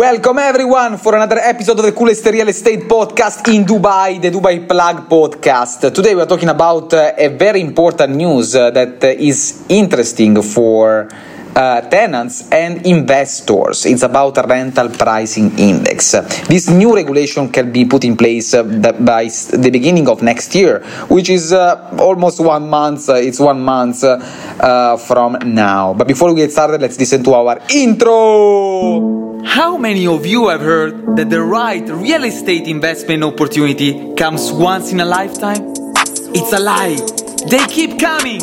Welcome everyone for another episode of the coolest real estate podcast in Dubai, the Dubai Plug podcast. Today we are talking about uh, a very important news uh, that uh, is interesting for uh, tenants and investors. It's about a rental pricing index. This new regulation can be put in place uh, by the beginning of next year, which is uh, almost one month. it's one month from now. But before we get started, let's listen to our intro. How many of you have heard that the right real estate investment opportunity comes once in a lifetime? It's a lie. They keep coming.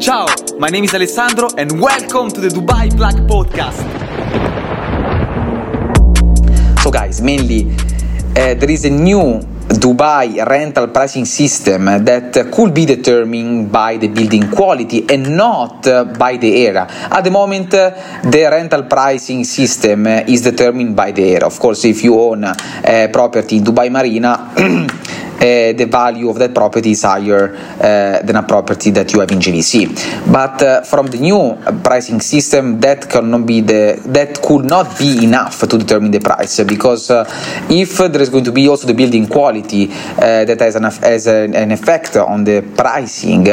Ciao, my name is Alessandro and welcome to the Dubai Plug Podcast. So, guys, mainly uh, there is a new Dubai rental pricing system that could be determined by the building quality and not by the area. At the moment, the rental pricing system is determined by the area. Of course, if you own a property in Dubai Marina, Eh, the value of that property is higher uh, than a property that you have in JVC. But uh, from the new pricing system, that cannot be the that could not be enough to determine the price because if there is going to be also the building quality that has an, has an effect on the pricing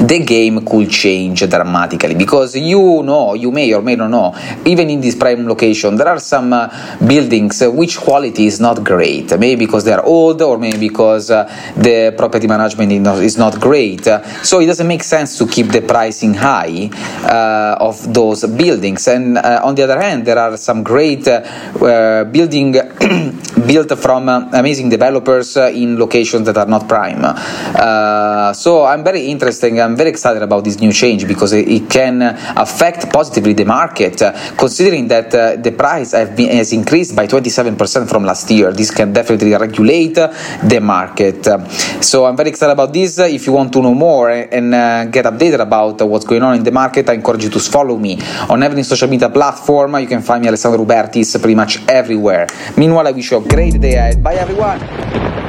the game could change dramatically because you know, you may or may not know, even in this prime location, there are some uh, buildings uh, which quality is not great. Maybe because they are old, or maybe because uh, the property management is not great. so it doesn't make sense to keep the pricing high uh, of those buildings. And uh, on the other hand, there are some great uh, building built from amazing developers in locations that are not prime. so I'm very interested I'm very excited about this new change because it, can affect positively the market, uh, considering that uh, the price been, has increased by 27% from last year. This can definitely regulate uh, the market. Um, so I'm very excited about this. Uh, if you want to know more and uh, get updated about what's going on in the market, I encourage you to follow me on every social media platform. You can find me Alessandro Rubertis pretty much everywhere. Meanwhile, I wish you a great day ahead. Bye everyone.